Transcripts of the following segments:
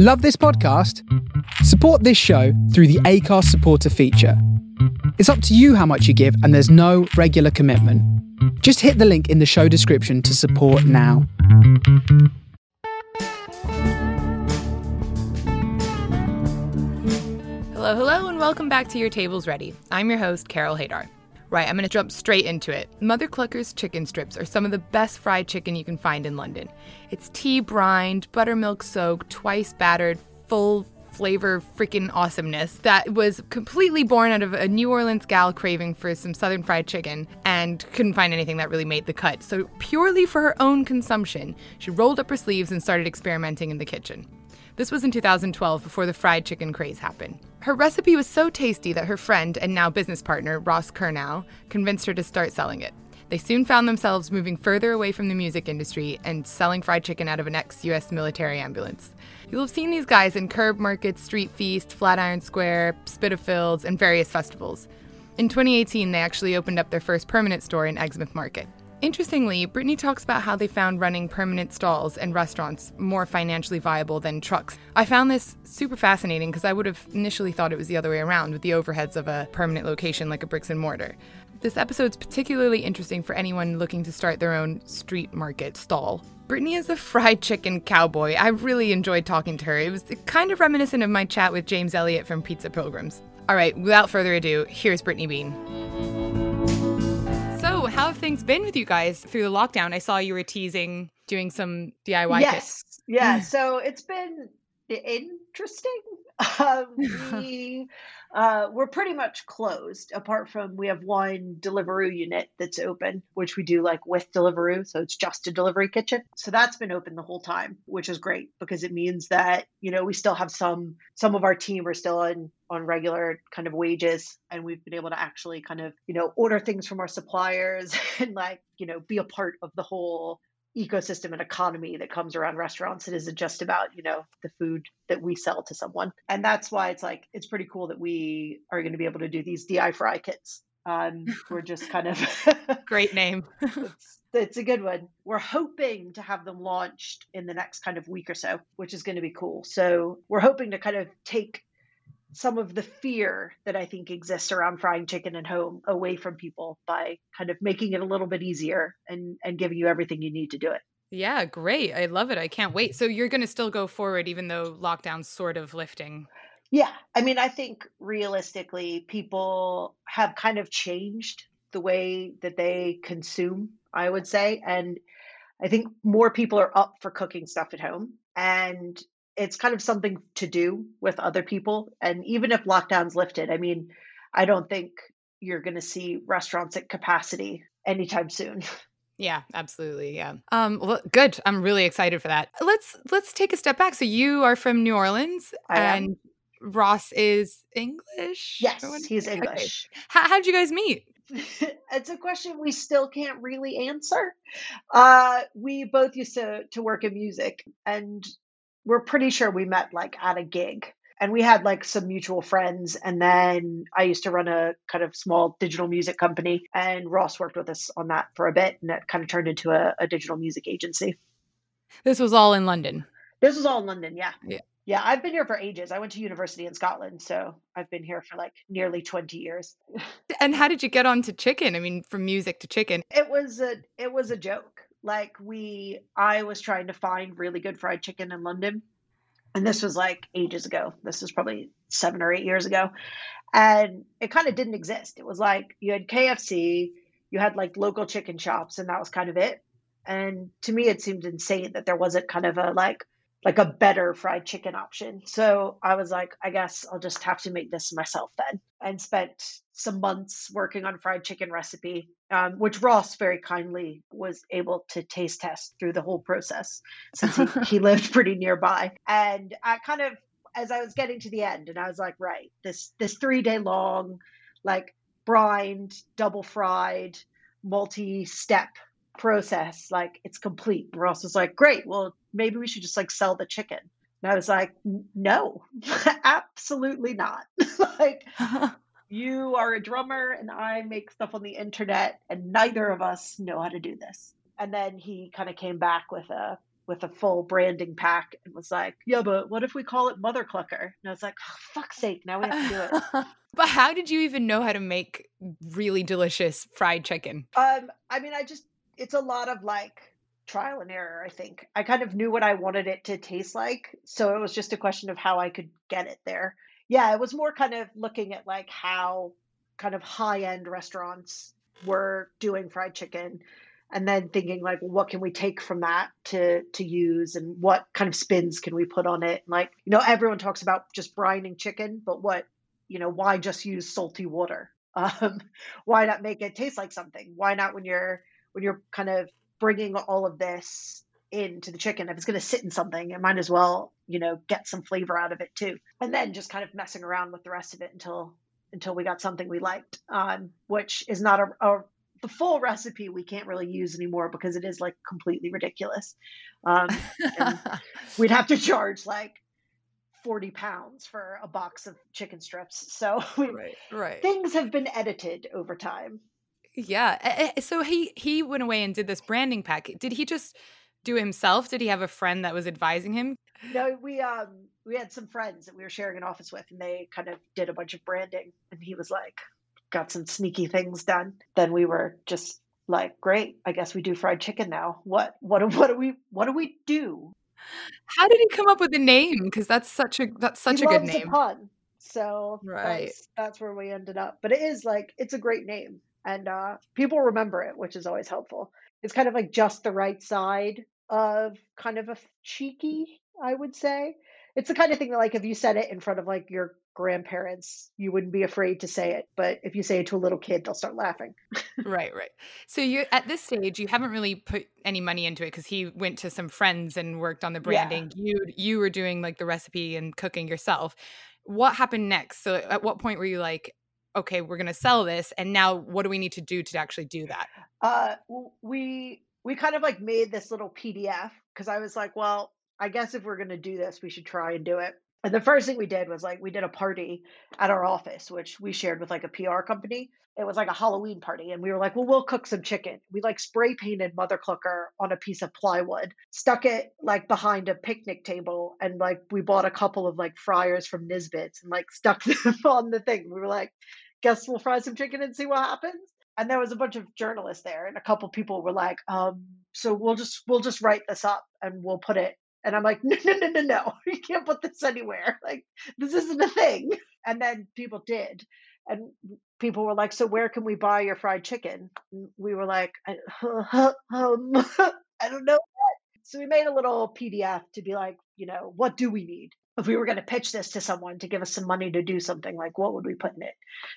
Love this podcast? Support this show through the Anchor supporter feature. It's up to you how much you give, and there's no regular commitment. Just hit the link in the show description to support now. Hello, hello, and welcome back to Your Table's Ready. I'm your host, Carol Hadar. Right, I'm gonna jump straight into it. Mother Clucker's chicken strips are some of the best fried chicken you can find in London. It's tea brined, buttermilk soaked, twice battered, full flavor freaking awesomeness that was completely born out of a New Orleans gal craving for some southern fried chicken and couldn't find anything that really made the cut. So, purely for her own consumption, she rolled up her sleeves and started experimenting in the kitchen. This was in 2012 before the fried chicken craze happened. Her recipe was so tasty that her friend and now business partner, Ross Curnow, convinced her to start selling it. They soon found themselves moving further away from the music industry and selling fried chicken out of an ex US military ambulance. You'll have seen these guys in KERB markets, Street Feast, Flatiron Square, Spitalfields, and various festivals. In 2018, they actually opened up their first permanent store in Exmouth Market. Interestingly, Brittany talks about how they found running permanent stalls and restaurants more financially viable than trucks. I found this super fascinating because I would have initially thought it was the other way around with the overheads of a permanent location like a bricks and mortar. This episode's particularly interesting for anyone looking to start their own street market stall. Brittany is a fried chicken cowboy. I really enjoyed talking to her. It was kind of reminiscent of my chat with James Elliott from Pizza Pilgrims. All right, without further ado, here's Brittany Bean. How have things been with you guys through the lockdown? I saw you were teasing doing some DIY yes. kits. Yeah. so it's been interesting. Um, we uh, we're pretty much closed, apart from we have one Deliveroo unit that's open, which we do like with Deliveroo, so it's just a delivery kitchen. So that's been open the whole time, which is great because it means that you know we still have some some of our team are still on on regular kind of wages, and we've been able to actually kind of you know order things from our suppliers and like you know be a part of the whole ecosystem and economy that comes around restaurants. It isn't just about, you know, the food that we sell to someone. And that's why it's like, it's pretty cool that we are going to be able to do these DI fry kits. Um, we're just kind of great name. it's, it's a good one. We're hoping to have them launched in the next kind of week or so, which is going to be cool. So we're hoping to kind of take some of the fear that I think exists around frying chicken at home away from people by kind of making it a little bit easier and and giving you everything you need to do it. Yeah, great. I love it. I can't wait. So you're going to still go forward even though lockdown's sort of lifting. Yeah. I mean, I think realistically people have kind of changed the way that they consume, I would say, and I think more people are up for cooking stuff at home and it's kind of something to do with other people. And even if lockdown's lifted, I mean, I don't think you're going to see restaurants at capacity anytime soon. Yeah, absolutely. Yeah. Um well good. I'm really excited for that. Let's let's take a step back. So you are from New Orleans I and am. Ross is English? Yes, he's okay. English. How how'd you guys meet? it's a question we still can't really answer. Uh, we both used to to work in music, and we're pretty sure we met like at a gig. And we had like some mutual friends, and then I used to run a kind of small digital music company, and Ross worked with us on that for a bit, and it kind of turned into a, a digital music agency. This was all in London. This was all in London, yeah. Yeah. Yeah, I've been here for ages. I went to university in Scotland, so I've been here for like nearly 20 years. And how did you get onto chicken? I mean, from music to chicken. it was a it was a joke like we i was trying to find really good fried chicken in london and this was like ages ago. This was probably seven or eight years ago. And it kind of didn't exist. It was like you had kfc you had like local chicken shops and that was kind of it. And to me it seemed insane that there wasn't kind of a like like a better fried chicken option. So i was like i guess i'll just have to make this myself then and spent some months working on fried chicken recipe um, which ross very kindly was able to taste test through the whole process since he, he lived pretty nearby. And i kind of as i was getting to the end and i was like right this this three day long like brined double fried multi-step process like it's complete. Ross was like great well maybe we should just like sell the chicken. And i was like "N- no absolutely not like you are a drummer and I make stuff on the internet and neither of us know how to do this. And then he kind of came back with a with a full branding pack and was like, "Yeah, but what if we call it Mother Clucker?" And I was like, oh, "Fuck's sake, now we have to do it." but how did you even know how to make really delicious fried chicken? Um, I mean, I just it's a lot of like trial and error, I think. I kind of knew what I wanted it to taste like, so it was just a question of how I could get it there. Yeah, it was more kind of looking at like how kind of high-end restaurants were doing fried chicken and then thinking like what can we take from that to to use and what kind of spins can we put on it like you know everyone talks about just brining chicken but what you know why just use salty water um, why not make it taste like something why not when you're when you're kind of bringing all of this into the chicken if it's going to sit in something it might as well you know get some flavor out of it too and then just kind of messing around with the rest of it until until we got something we liked um, which is not a, a the full recipe we can't really use anymore because it is like completely ridiculous. Um, we'd have to charge like 40 pounds for a box of chicken strips. So we, right, right. things have been edited over time. Yeah. So he he went away and did this branding pack. Did he just do himself? Did he have a friend that was advising him? No, we um we had some friends that we were sharing an office with and they kind of did a bunch of branding and he was like, got some sneaky things done. Then we were just like, great, I guess we do fried chicken now. What what what do we what do we do? How did he come up with the name? Because that's such a that's such he a good name. A pun. So right. That's, that's where we ended up. But it is like it's a great name. And uh, people remember it, which is always helpful. It's kind of like just the right side of kind of a cheeky, I would say. It's the kind of thing that like if you said it in front of like your grandparents, you wouldn't be afraid to say it. But if you say it to a little kid, they'll start laughing. right, right. So you at this stage, you haven't really put any money into it because he went to some friends and worked on the branding. Yeah. You you were doing like the recipe and cooking yourself. What happened next? So at what point were you like, okay, we're going to sell this, and now what do we need to do to actually do that? Uh, we we kind of like made this little PDF because I was like, well, I guess if we're going to do this, we should try and do it. And the first thing we did was like we did a party at our office, which we shared with like a PR company. It was like a Halloween party, and we were like, "Well, we'll cook some chicken." We like spray painted Mother Clucker on a piece of plywood, stuck it like behind a picnic table, and like we bought a couple of like fryers from Nisbets and like stuck them on the thing. We were like, "Guess we'll fry some chicken and see what happens." And there was a bunch of journalists there, and a couple people were like, um, "So we'll just we'll just write this up and we'll put it and I'm like, no, no, no, no, no. You can't put this anywhere. Like, this isn't a thing. And then people did. And people were like, so where can we buy your fried chicken? And we were like, um, I don't know. So we made a little PDF to be like, you know, what do we need? If we were going to pitch this to someone to give us some money to do something, like what would we put in it?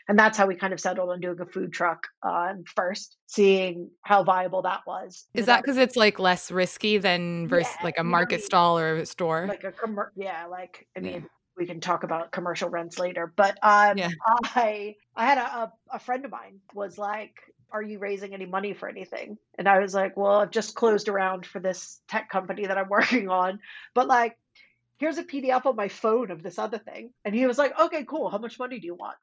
And that's how we kind of settled on doing a food truck um, first, seeing how viable that was. Is that because it's like less risky than versus yeah, like a market I mean, stall or a store? Like a commer- yeah, like I mean. Yeah. We can talk about commercial rents later, but um, yeah. I I had a, a, a friend of mine was like, are you raising any money for anything? And I was like, well, I've just closed around for this tech company that I'm working on. But like, here's a PDF on my phone of this other thing. And he was like, okay, cool. How much money do you want?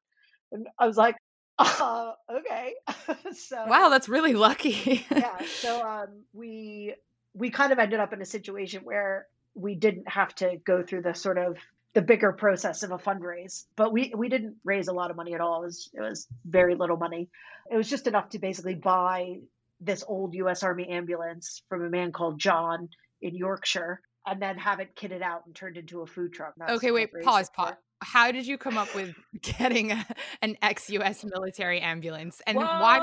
And I was like, uh, okay. so wow, that's really lucky. yeah. So um, we we kind of ended up in a situation where we didn't have to go through the sort of the bigger process of a fundraise, but we we didn't raise a lot of money at all. It was it was very little money. It was just enough to basically buy this old U.S. Army ambulance from a man called John in Yorkshire and then have it kitted out and turned into a food truck. That's okay, wait, pause, pause. How did you come up with getting a, an ex-U.S. military ambulance, and well, why?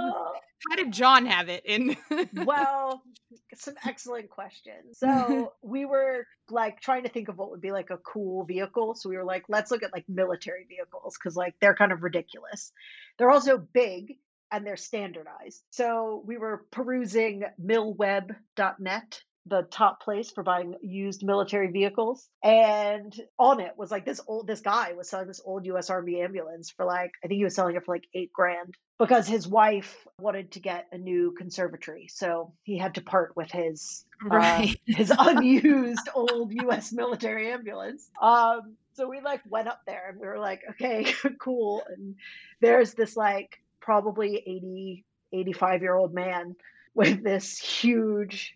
How did John have it in? well, some excellent questions. So we were like trying to think of what would be like a cool vehicle. So we were like, let's look at like military vehicles because like they're kind of ridiculous. They're also big and they're standardized. So we were perusing milweb.net the top place for buying used military vehicles. And on it was like this old this guy was selling this old US Army ambulance for like I think he was selling it for like eight grand because his wife wanted to get a new conservatory. So he had to part with his uh, right. uh, his unused old US military ambulance. Um so we like went up there and we were like, okay, cool. And there's this like probably 80, 85 year old man with this huge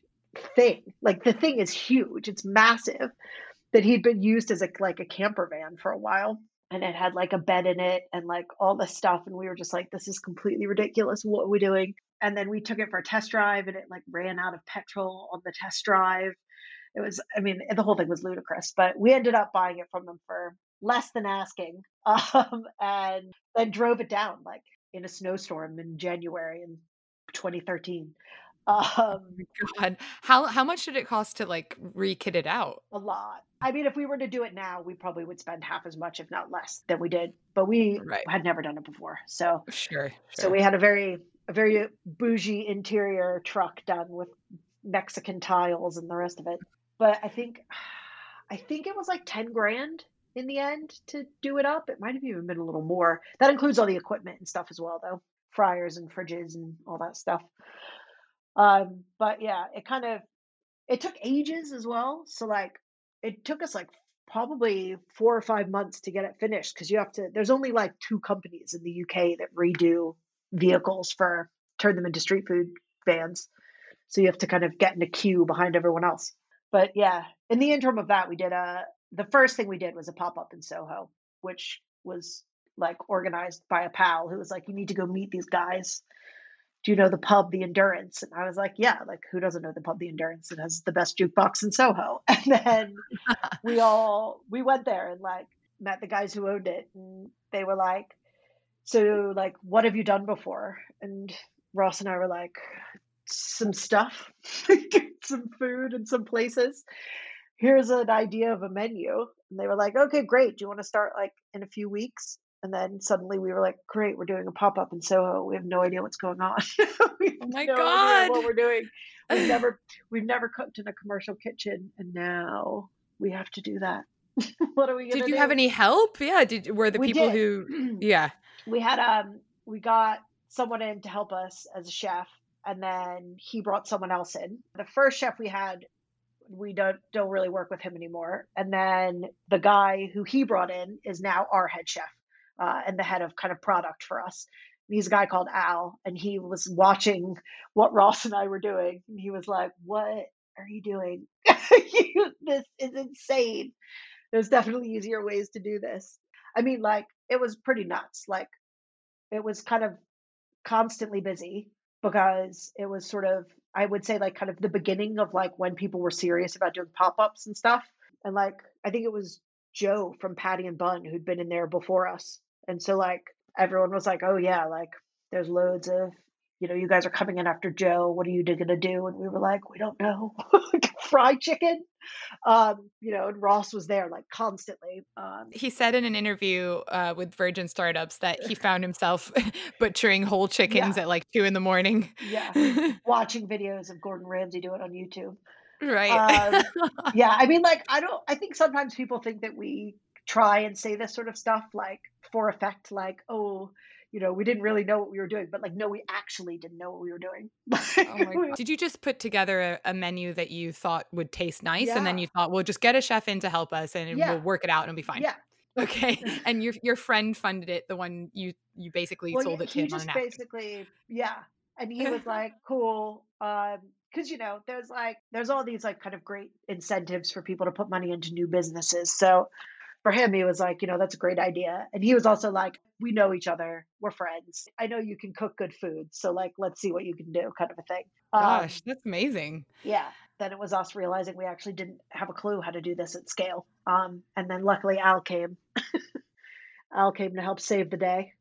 thing. Like the thing is huge. It's massive. That he'd been used as a like a camper van for a while and it had like a bed in it and like all this stuff and we were just like this is completely ridiculous what are we doing and then we took it for a test drive and it like ran out of petrol on the test drive it was i mean the whole thing was ludicrous but we ended up buying it from them for less than asking um, and then drove it down like in a snowstorm in january in 2013 um, oh God, how how much did it cost to like re-kit it out? A lot. I mean, if we were to do it now, we probably would spend half as much, if not less, than we did. But we right. had never done it before, so sure, sure. So we had a very a very bougie interior truck done with Mexican tiles and the rest of it. But I think I think it was like ten grand in the end to do it up. It might have even been a little more. That includes all the equipment and stuff as well, though, fryers and fridges and all that stuff. Um, but yeah, it kind of it took ages as well. So like it took us like probably four or five months to get it finished because you have to there's only like two companies in the UK that redo vehicles for turn them into street food vans. So you have to kind of get in a queue behind everyone else. But yeah, in the interim of that, we did a the first thing we did was a pop up in Soho, which was like organized by a pal who was like, "You need to go meet these guys do you know the pub the endurance? And i was like yeah like who doesn't know the pub the endurance? It has the best jukebox in soho. And then we all we went there and like met the guys who owned it. And they were like so like what have you done before? And ross and i were like some stuff some food and some places. Here's an idea of a menu. And they were like okay great. Do you want to start like in a few weeks and then suddenly we were like, great, we're doing a pop up in Soho. We have no idea what's going on. oh my no god, what we're doing? We've never we've never cooked in a commercial kitchen, and now we have to do that. what are we? Did you do? have any help? Yeah, did were the we people did. who? Yeah, we had um we got someone in to help us as a chef, and then he brought someone else in. The first chef we had we don't don't really work with him anymore. And then the guy who he brought in is now our head chef uh, and the head of kind of product for us. He's a guy called Al, and he was watching what Ross and I were doing, and he was like, "What are you doing? this is insane. There's definitely easier ways to do this." I mean, like it was pretty nuts. Like it was kind of constantly busy because it was sort of I would say like kind of the beginning of like when people were serious about doing pop-ups and stuff. And like I think it was Joe from Patty and Bun who'd been in there before us and so like everyone was like, "Oh yeah, like there's loads of you know, you guys are coming in after Joe. What are you going to do?" And we were like, "We don't know. Fried chicken." Um, you know, and Ross was there like constantly. Um, he said in an interview uh, with Virgin Startups that he found himself butchering whole chickens yeah. at like two in the morning. yeah, watching videos of Gordon Ramsay do it on YouTube. Right. Um, yeah, I mean, like, I don't. I think sometimes people think that we try and say this sort of stuff like for effect like oh you know we didn't really know what we were doing but like no we actually didn't know what we were doing. Oh did you just put together a, a, menu that you thought would taste nice yeah. and then you thought we'll just get a chef in to help us and yeah. we'll work it out and it'll be fine. Yeah. Okay. And your your friend funded it the one you you basically well, sold it to him just on basically yeah. And he was like cool um because you know there's like there's all these like kind of great incentives for people to put money into new businesses. So for him, he was like, you know, that's a great idea. And he was also like, we know each other. We're friends. I know you can cook good food. So, like, let's see what you can do, kind of a thing. Gosh, um, that's amazing. Yeah. Then it was us realizing we actually didn't have a clue how to do this at scale. Um, and then luckily Al came. Al came to help save the day.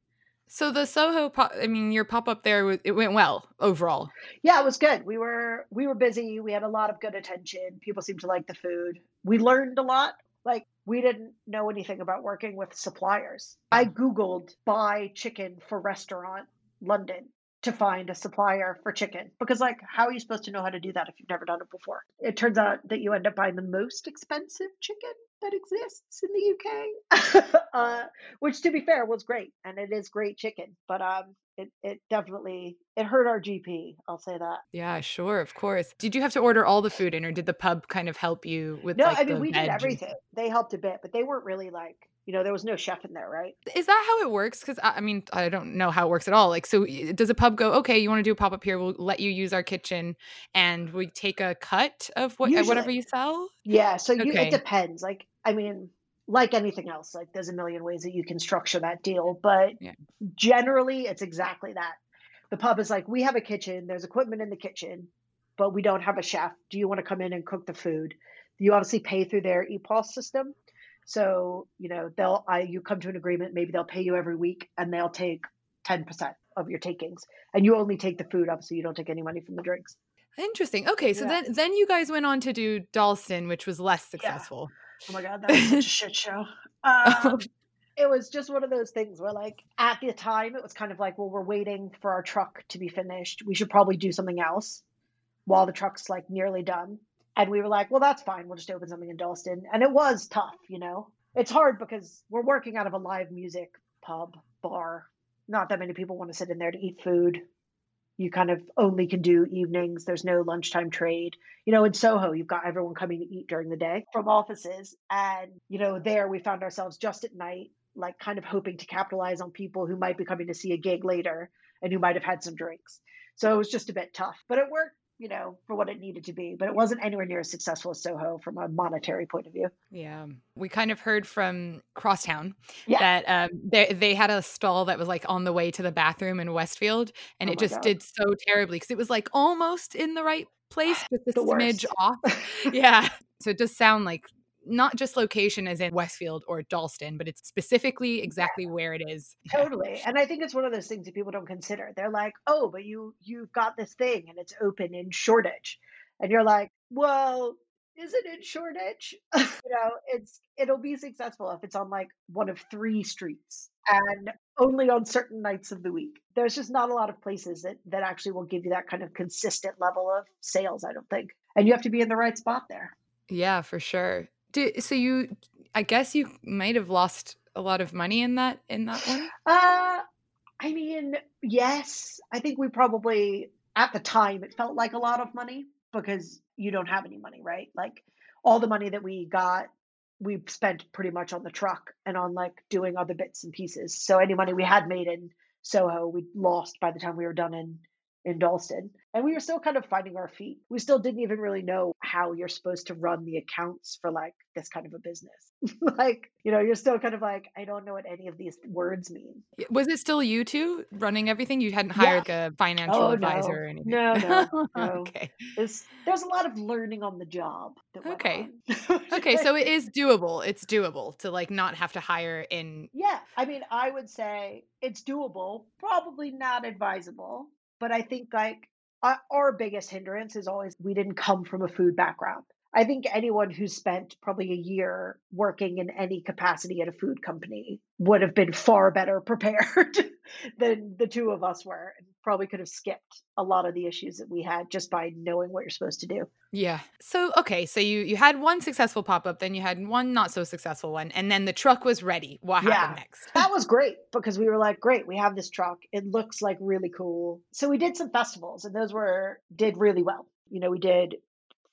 So the Soho, pop, I mean, your pop up there, it went well overall. Yeah, it was good. We were we were busy. We had a lot of good attention. People seemed to like the food. We learned a lot like we didn't know anything about working with suppliers. I Googled buy chicken for restaurant London to find a supplier for chicken because like how are you supposed to know how to do that if you've never done it before it turns out that you end up buying the most expensive chicken that exists in the UK. uh, which, to be fair, was great, and it is great chicken. But um, it it definitely it hurt our GP. I'll say that. Yeah, sure, of course. Did you have to order all the food in, or did the pub kind of help you with? No, like, I mean we did veg and- everything. They helped a bit, but they weren't really like you know there was no chef in there, right? Is that how it works? Because I I mean, I don't know how it works at all. Like, so does a pub go, okay, you want to do a pop up here? We'll let you use our kitchen, and we take a cut of what uh, whatever you sell. Yeah, so you, it depends. Like, I mean, like anything else, like there's a million ways that you can structure that deal, but Yeah. generally it's exactly that. The pub is like, we have a kitchen, there's equipment in the kitchen, but we don't have a chef. Do you want to come in and cook the food? You obviously pay through their EPOS system. So, you know, they'll I you come to an agreement, maybe they'll pay you every week and they'll take 10% of your takings. And you only take the food, obviously you don't take any money from the drinks. Interesting. Okay, so Yeah. then then you guys went on to do Dalston, which was less Yeah. successful. Oh my god, that was such a shit show. Um, it was just one of those things where, like, at the time, it was kind of like, well, we're waiting for our truck to be finished. We should probably do something else while the truck's like nearly done. And we were like, well, that's fine. We'll just open something in Dalston. And it was tough, you know. It's hard because we're working out of a live music pub bar. Not that many people want to sit in there to eat food. You kind of only can do evenings. There's no lunchtime trade. You know, in Soho, you've got everyone coming to eat during the day from offices. And, you know, there we found ourselves just at night, like kind of hoping to capitalize on people who might be coming to see a gig later and who might have had some drinks. So it was just a bit tough, but it worked, you know, for what it needed to be. But it wasn't anywhere near as successful as Soho from a monetary point of view. Yeah, we kind of heard from Crosstown Yeah. that um, they they had a stall that was like on the way to the bathroom in Westfield, and Oh it just God. did so terribly because it was like almost in the right place, just a The smidge off. Yeah, so it does sound like not just location as in Westfield or Dalston, but it's specifically exactly where it is. Yeah. Totally. And I think it's one of those things that people don't consider. They're like, "Oh, but you you've got this thing and it's open in Shoreditch." And you're like, "Well, is it in Shoreditch?" you know, it's it'll be successful if it's on like one of three streets and only on certain nights of the week. There's just not a lot of places that that actually will give you that kind of consistent level of sales, I don't think. And you have to be in the right spot there. Yeah, for sure. So you, I guess you might have lost a lot of money in that in that one. Uh, I mean, yes, I think we probably at the time it felt like a lot of money because you don't have any money, right? Like all the money that we got, we spent pretty much on the truck and on like doing other bits and pieces. So any money we had made in Soho, we lost by the time we were done in in Dalston. And we were still kind of finding our feet. We still didn't even really know how you're supposed to run the accounts for like this kind of a business. like, you know, you're still kind of like, I don't know what any of these words mean. Was it still you two running everything? You hadn't hired like a financial Oh, advisor no. or anything? No, no, no. okay. There's there's a lot of learning on the job. Okay. Okay, so it is doable. It's doable to like not have to hire in. Yeah, I mean, I would say it's doable, probably not advisable, but I think like our, our biggest hindrance is always we didn't come from a food background. I think anyone who spent probably a year working in any capacity at a food company would have been far better prepared than the two of us were and probably could have skipped a lot of the issues that we had just by knowing what you're supposed to do. Yeah. So okay, so you you had one successful pop up, then you had one not so successful one, and then the truck was ready. What happened Yeah. next? that was great because we were like, great, we have this truck. It looks like really cool. So we did some festivals and those were did really well. You know, we did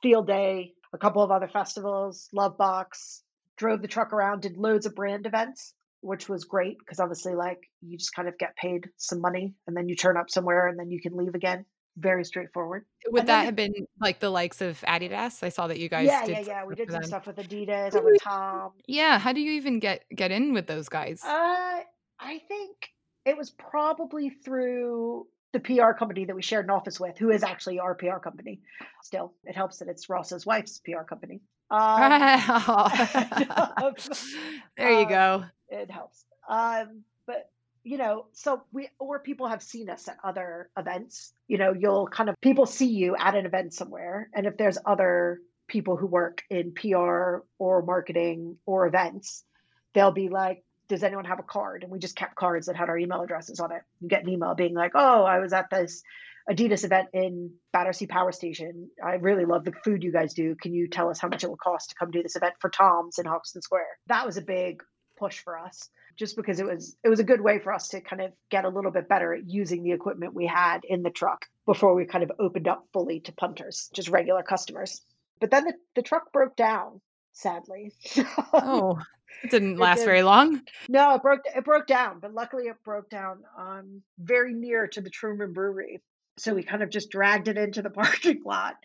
Field Day, a couple of other festivals, Love Box, drove the truck around, did loads of brand events, which was great because obviously like you just kind of get paid some money and then you turn up somewhere and then you can leave again. Very straightforward. Would And that we- have been like the likes of Adidas? I saw that you guys yeah, did yeah, yeah. We did some them. stuff with Adidas, over Tom. Yeah, how do you even get get in with those guys? Uh, I think it was probably through the PR company that we shared an office with, who is actually our PR company. Still, it helps that it's Ross's wife's PR company. Um, there you um, go. It helps. Um, but you know, so we or people have seen us at other events. You know, you'll kind of people see you at an event somewhere, and if there's other people who work in PR or marketing or events, they'll be like, "Does anyone have a card?" And we just kept cards that had our email addresses on it. You get an email being like, "Oh, I was at this Adidas event in Battersea Power Station. I really love the food you guys do. Can you tell us how much it will cost to come do this event for Tom's in Hoxton Square? That was a big push for us just because it was it was a good way for us to kind of get a little bit better at using the equipment we had in the truck before we kind of opened up fully to punters, just regular customers. But then the, the truck broke down, sadly. oh, it didn't last did. very long. No, it broke it broke down, but luckily it broke down um, very near to the Truman Brewery. So we kind of just dragged it into the parking lot.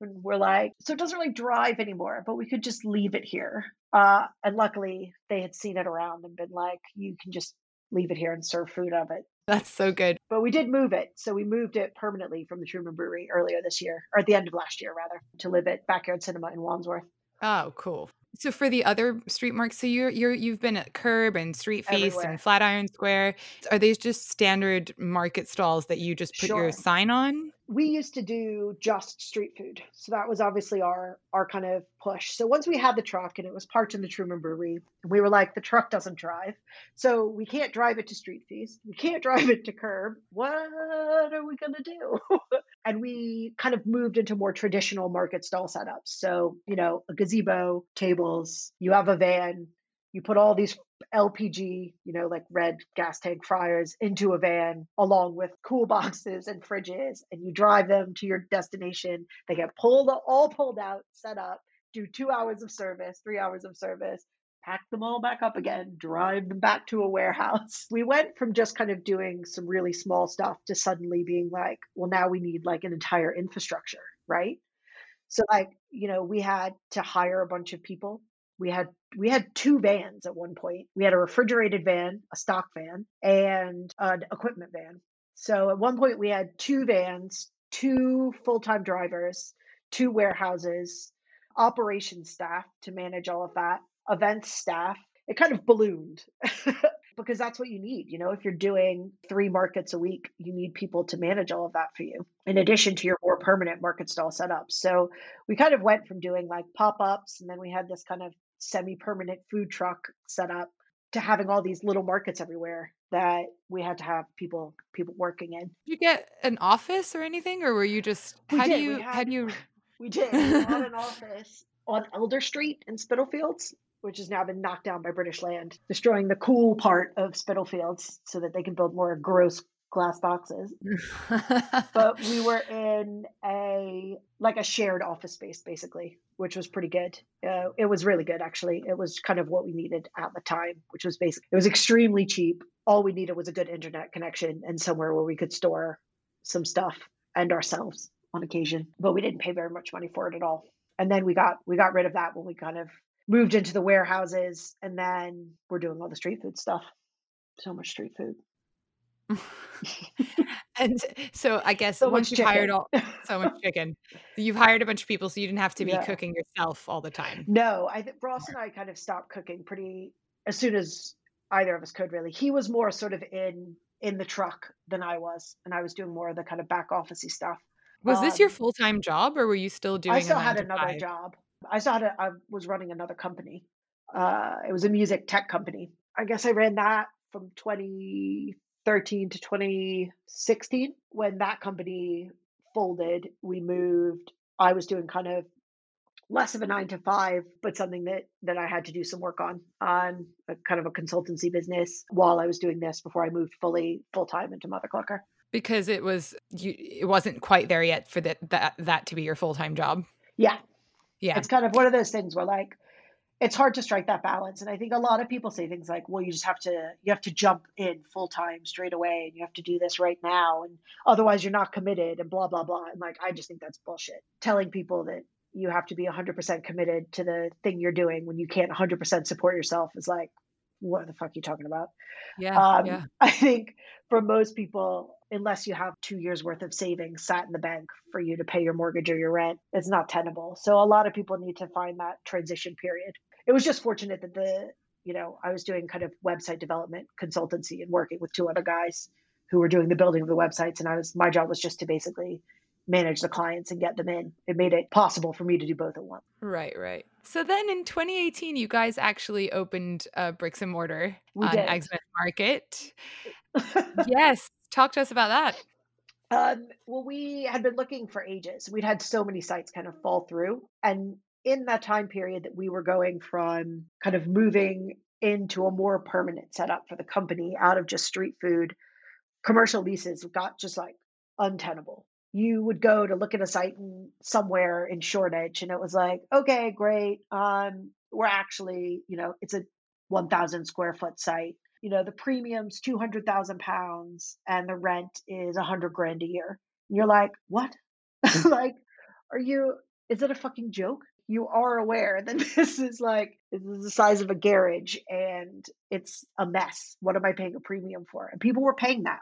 And we're like, so it doesn't really drive anymore, but we could just leave it here. Uh, and luckily they had seen it around and been like, you can just leave it here and serve food of it. That's so good. But we did move it. So we moved it permanently from the Truman Brewery earlier this year, or at the end of last year, rather, to live at Backyard Cinema in Wandsworth. Oh, cool. So for the other street marks, so you're you're you've been at KERB and Street Feast Everywhere. and Flatiron Square. Are these just standard market stalls that you just put your sign on? we used to do just street food. So that was obviously our our kind of push. So once we had the truck and it was parked in the Truman Brewery, we were like, the truck doesn't drive. So we can't drive it to Street Feast. We can't drive it to KERB. What are we gonna do? and we kind of moved into more traditional market stall setups. So, you know, a gazebo, tables, you have a van, you put all these LPG, you know, like red gas tank fryers into a van along with cool boxes and fridges, and you drive them to your destination. They get pulled, all pulled out, set up, do two hours of service, three hours of service, pack them all back up again, drive them back to a warehouse. We went from just kind of doing some really small stuff to suddenly being like, well, now we need like an entire infrastructure, right? So like, you know, we had to hire a bunch of people. We had we had two vans at one point. We had a refrigerated van, a stock van, and an equipment van. So at one point we had two vans, two full-time drivers, two warehouses, operations staff to manage all of that, events staff. It kind of ballooned because that's what you need. You know, if you're doing three markets a week, you need people to manage all of that for you, in addition to your more permanent market stall setups. So we kind of went from doing like pop ups, and then we had this kind of semi permanent food truck set up to having all these little markets everywhere that we had to have people people working in. Did you get an office or anything, or were you just We how do did. We you how do you We did. We an office on Elder Street in Spitalfields, which has now been knocked down by British Land, destroying the cool part of Spitalfields so that they can build more gross glass boxes. But we were in a like a shared office space basically, which was pretty good. Uh, it was really good actually. It was kind of what we needed at the time, which was basically It was extremely cheap. All we needed was a good internet connection and somewhere where we could store some stuff and ourselves on occasion. But we didn't pay very much money for it at all. And then we got we got rid of that when we kind of moved into the warehouses and then we're doing all the street food stuff. So much street food. and so I guess So once you've hired all so much chicken, you've hired a bunch of people, so you didn't have to be Yeah. cooking yourself all the time. No, I think Ross and I kind of stopped cooking pretty as soon as either of us could really. He was more sort of in in the truck than I was, and I was doing more of the kind of back officey stuff. Was this your Um, full time job, or were you still doing? I still had another five? job. I still had a, I was running another company. Uh, it was a music tech company. I guess I ran that from 2013 to 2016. When that company folded, we moved. I was doing kind of less of a nine to five, but something that that I had to do some work on on a kind of a consultancy business while I was doing this before I moved fully full time into Mother Clucker. Because it was you. It wasn't quite there yet for that that that to be your full time job. Yeah, Yeah, it's kind of one of those things where like it's hard to strike that balance and i think a lot of people say things like well you just have to you have to jump in full time straight away and you have to do this right now and otherwise you're not committed and blah blah blah and like i just think that's bullshit telling people that you have to be 100% committed to the thing you're doing when you can't 100% support yourself is like what the fuck are you talking about yeah, um, yeah. I think for most people, unless you have two years worth of savings sat in the bank for you to pay your mortgage or your rent, it's not tenable. So a lot of people need to find that transition period. It was just fortunate that the, you know, I was doing kind of website development consultancy and working with two other guys who were doing the building of the websites. And I was, my job was just to basically manage the clients and get them in. It made it possible for me to do both at once. Right, right. So then in 2018, you guys actually opened a bricks and mortar We on. Exmouth Market. yes, talk to us about that. Um, well, we had been looking for ages. We'd had so many sites kind of fall through. And in that time period that we were going from kind of moving into a more permanent setup for the company out of just street food, commercial leases got just like untenable. You would go to look at a site in, somewhere in Shoreditch and it was like, okay, great. Um, we're actually, you know, it's a 1,000 square foot site. You know, the premium's 200,000 pounds and the rent is 100 grand a year. And you're like, what? Mm. like, are you, is it a fucking joke? You are aware that this is like, this is the size of a garage and it's a mess. What am I paying a premium for? And people were paying that.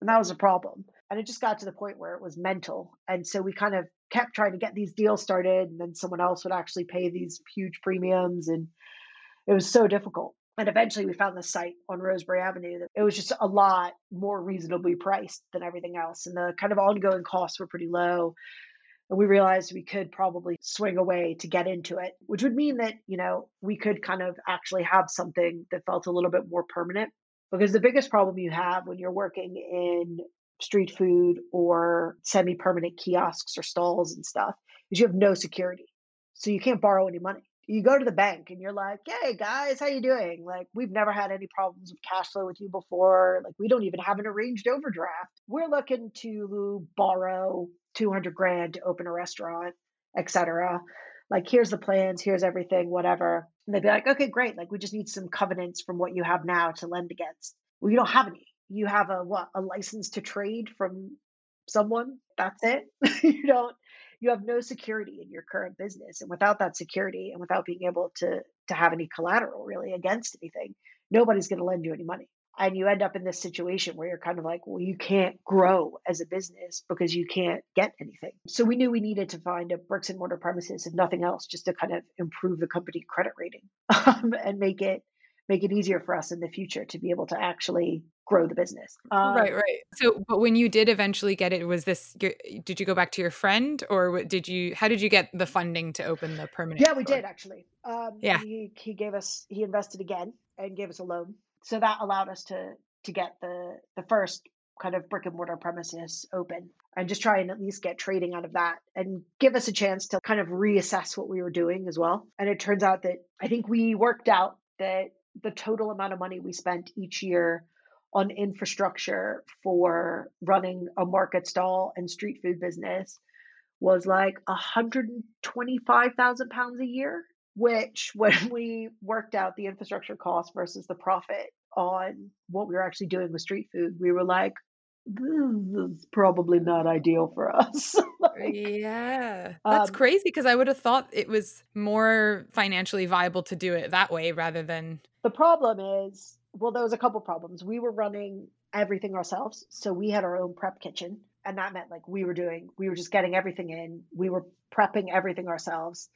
And that was a problem. And it just got to the point where it was mental. And so we kind of kept trying to get these deals started. And then someone else would actually pay these huge premiums. And it was so difficult. And eventually we found the site on Rosebery Avenue that it was just a lot more reasonably priced than everything else. And the kind of ongoing costs were pretty low. And we realized we could probably swing away to get into it, which would mean that, you know, we could kind of actually have something that felt a little bit more permanent. Because the biggest problem you have when you're working in street food or semi permanent kiosks or stalls and stuff is you have no security. So you can't borrow any money you go to the bank and you're like, "Hey guys, how you doing? Like, we've never had any problems with cash flow with you before. Like, we don't even have an arranged overdraft. We're looking to borrow 200 grand to open a restaurant, etc. Like, here's the plans, here's everything, whatever." And they'd be like, "Okay, great. Like, we just need some covenants from what you have now to lend against." Well, you don't have any. You have a what? A license to trade from someone. That's it. you don't you have no security in your current business and without that security and without being able to to have any collateral really against anything nobody's going to lend you any money. And you end up in this situation where you're kind of like well you can't grow as a business because you can't get anything. So we knew we needed to find a bricks and mortar premises if nothing else just to kind of improve the company credit rating um, and make it make it easier for us in the future to be able to actually grow the business. Um, right, right. So, but when you did eventually get it, was this? Did you go back to your friend, or did you? How did you get the funding to open the permanent? Yeah, we store? did actually. Um, yeah, he he gave us he invested again and gave us a loan, so that allowed us to to get the the first kind of brick and mortar premises open and just try and at least get trading out of that and give us a chance to kind of reassess what we were doing as well. And it turns out that I think we worked out that the total amount of money we spent each year on infrastructure for running a market stall and street food business was like 125,000 pounds a year, which when we worked out the infrastructure cost versus the profit on what we were actually doing with street food, we were like, this is probably not ideal for us. like, yeah. That's um, crazy because I would have thought it was more financially viable to do it that way rather than. The problem is well, there was a couple problems. We were running everything ourselves, so we had our own prep kitchen, and that meant like we were doing, we were just getting everything in. We were prepping everything ourselves,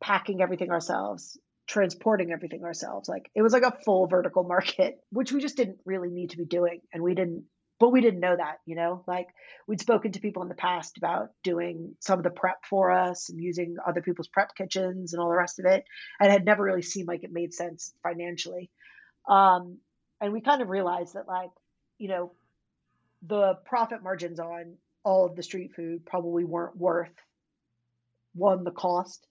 packing everything ourselves, transporting everything ourselves. Like it was like a full vertical market, which we just didn't really need to be doing, and we didn't. But we didn't know that, you know, like we'd spoken to people in the past about doing some of the prep for us and using other people's prep kitchens and all the rest of it. And it had never really seemed like it made sense financially. Um, and we kind of realized that, like, you know, the profit margins on all of the street food probably weren't worth one the cost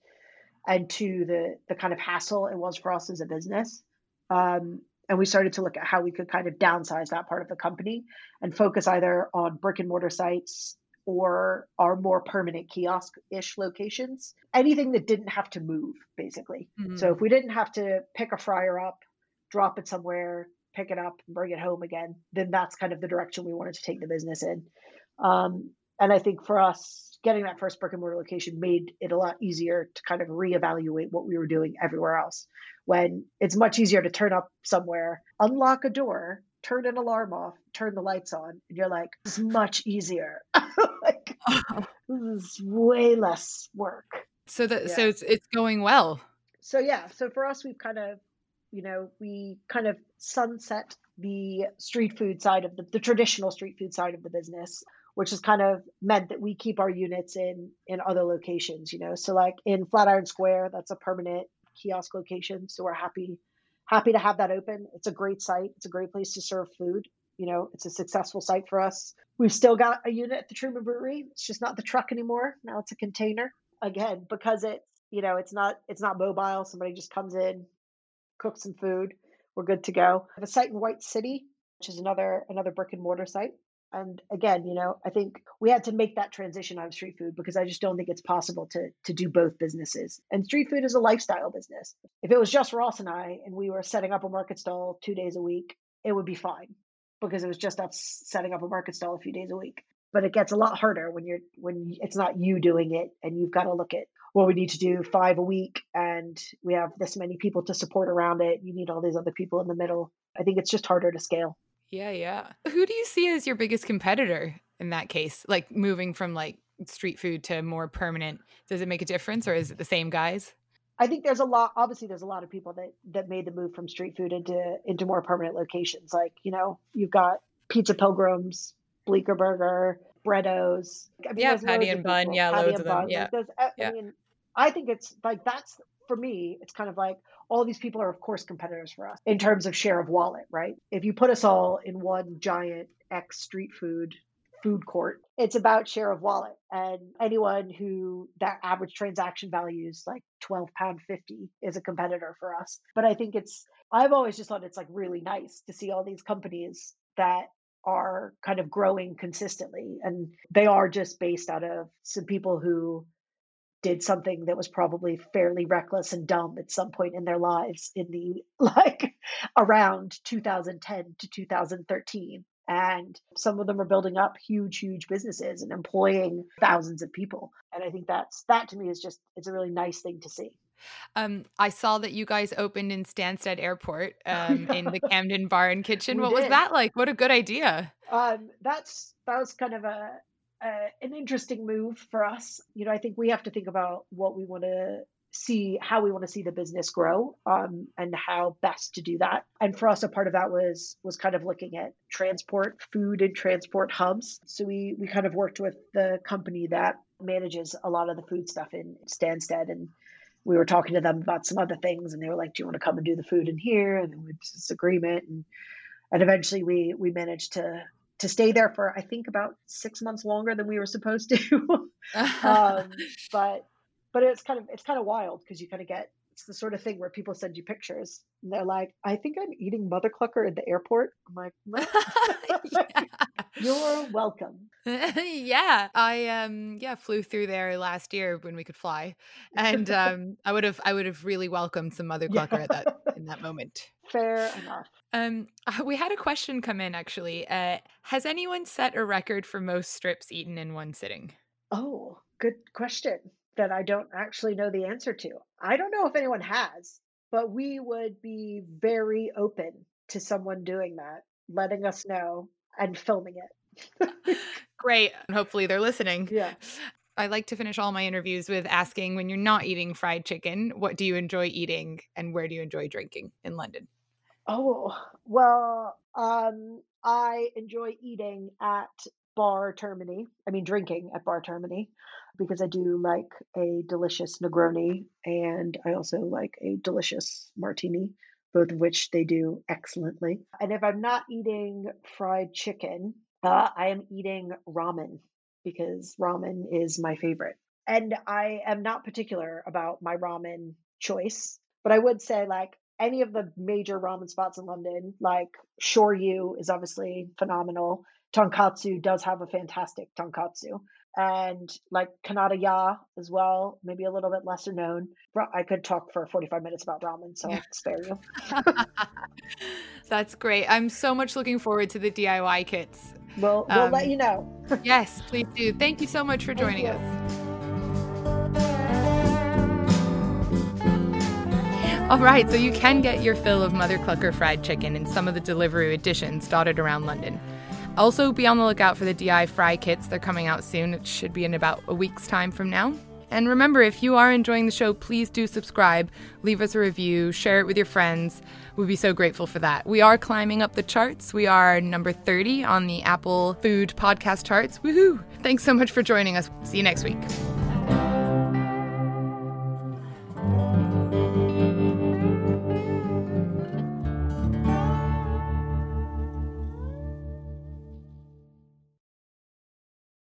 and two the the kind of hassle it was for us as a business um, and we started to look at how we could kind of downsize that part of the company and focus either on brick and mortar sites or our more permanent kiosk ish locations anything that didn't have to move basically mm-hmm. so if we didn't have to pick a fryer up drop it somewhere, pick it up, and bring it home again, then that's kind of the direction we wanted to take the business in. Um, and I think for us, getting that first brick and mortar location made it a lot easier to kind of reevaluate what we were doing everywhere else. When it's much easier to turn up somewhere, unlock a door, turn an alarm off, turn the lights on, and you're like, it's much easier. like, this is way less work. So that yeah. so it's it's going well. So yeah, so for us, we've kind of you know, we kind of sunset the street food side of the, the traditional street food side of the business, which has kind of meant that we keep our units in in other locations, you know. So like in Flatiron Square, that's a permanent kiosk location. So we're happy happy to have that open. It's a great site. It's a great place to serve food. you know, it's a successful site for us. We've still got a unit at the Truman Brewery. It's just not the truck anymore. Now it's a container. Again, because it's, you know, it's not it's not mobile. Somebody just comes in, cooks some food. We're good to go. A site in White City, which is another another brick and mortar site. And again, you know, I think we had to make that transition out of street food because I just don't think it's possible to to do both businesses. And street food is a lifestyle business. If it was just Ross and I and we were setting up a market stall two days a week, it would be fine because it was just us setting up a market stall a few days a week. But it gets a lot harder when you're when it's not you doing it and you've got to look at well, we need to do five a week and we have this many people to support around it. You need all these other people in the middle. I think it's just harder to scale. Yeah, yeah. Who do you see as your biggest competitor in that case? Like moving from like street food to more permanent, does it make a difference or is it the same guys? I think there's a lot obviously there's a lot of people that that made the move from street food into into more permanent locations. Like, you know, you've got Pizza Pilgrims, Bleecker Burger, Breddos. I mean, yeah, Patty and Bun. Yeah, Patty loads of them. Yeah. Like yeah. I mean, I think it's like that's for me, it's kind of like all these people are, of course, competitors for us in terms of share of wallet, right? If you put us all in one giant X street food food court, it's about share of wallet. And anyone who that average transaction value is like 12 pound 50 is a competitor for us. But I think it's, I've always just thought it's like really nice to see all these companies that are kind of growing consistently. And they are just based out of some people who did something that was probably fairly reckless and dumb at some point in their lives in the like around 2010 to 2013 and some of them are building up huge huge businesses and employing thousands of people and i think that's that to me is just it's a really nice thing to see um, I saw that you guys opened in Stansted Airport um, in the Camden Bar and Kitchen. We what did. was that like? What a good idea! Um, that's that was kind of a uh, an interesting move for us. You know, I think we have to think about what we want to see, how we want to see the business grow, um, and how best to do that. And for us, a part of that was was kind of looking at transport, food, and transport hubs. So we we kind of worked with the company that manages a lot of the food stuff in Stansted and we were talking to them about some other things and they were like do you want to come and do the food in here and then we this agreement and and eventually we we managed to to stay there for I think about six months longer than we were supposed to. um, but but it's kind of it's kind of wild because you kind of get it's the sort of thing where people send you pictures and they're like, I think I'm eating mother clucker at the airport. I'm like, you're welcome. yeah, I um yeah flew through there last year when we could fly, and um I would have I would have really welcomed some mother clucker yeah. at that in that moment. Fair enough. Um, we had a question come in actually. Uh, has anyone set a record for most strips eaten in one sitting? Oh, good question that I don't actually know the answer to. I don't know if anyone has, but we would be very open to someone doing that, letting us know and filming it. Great. And hopefully they're listening. Yeah. I like to finish all my interviews with asking when you're not eating fried chicken, what do you enjoy eating and where do you enjoy drinking in London? Oh, well, um, I enjoy eating at bar termini. I mean, drinking at bar termini because I do like a delicious Negroni and I also like a delicious martini, both of which they do excellently. And if I'm not eating fried chicken, uh, I am eating ramen because ramen is my favorite. And I am not particular about my ramen choice, but I would say like any of the major ramen spots in London, like Shoryu is obviously phenomenal. Tonkotsu does have a fantastic tonkotsu. And like Kanada-Ya as well, maybe a little bit lesser known. I could talk for 45 minutes about ramen, so I'll spare you. That's great. I'm so much looking forward to the DIY kits. We'll, we'll um, let you know. yes, please do. Thank you so much for joining us. All right, so you can get your fill of Mother Clucker fried chicken in some of the delivery editions dotted around London. Also, be on the lookout for the DI fry kits. They're coming out soon. It should be in about a week's time from now. And remember, if you are enjoying the show, please do subscribe, leave us a review, share it with your friends. We'd be so grateful for that. We are climbing up the charts. We are number 30 on the Apple Food Podcast charts. Woohoo! Thanks so much for joining us. See you next week.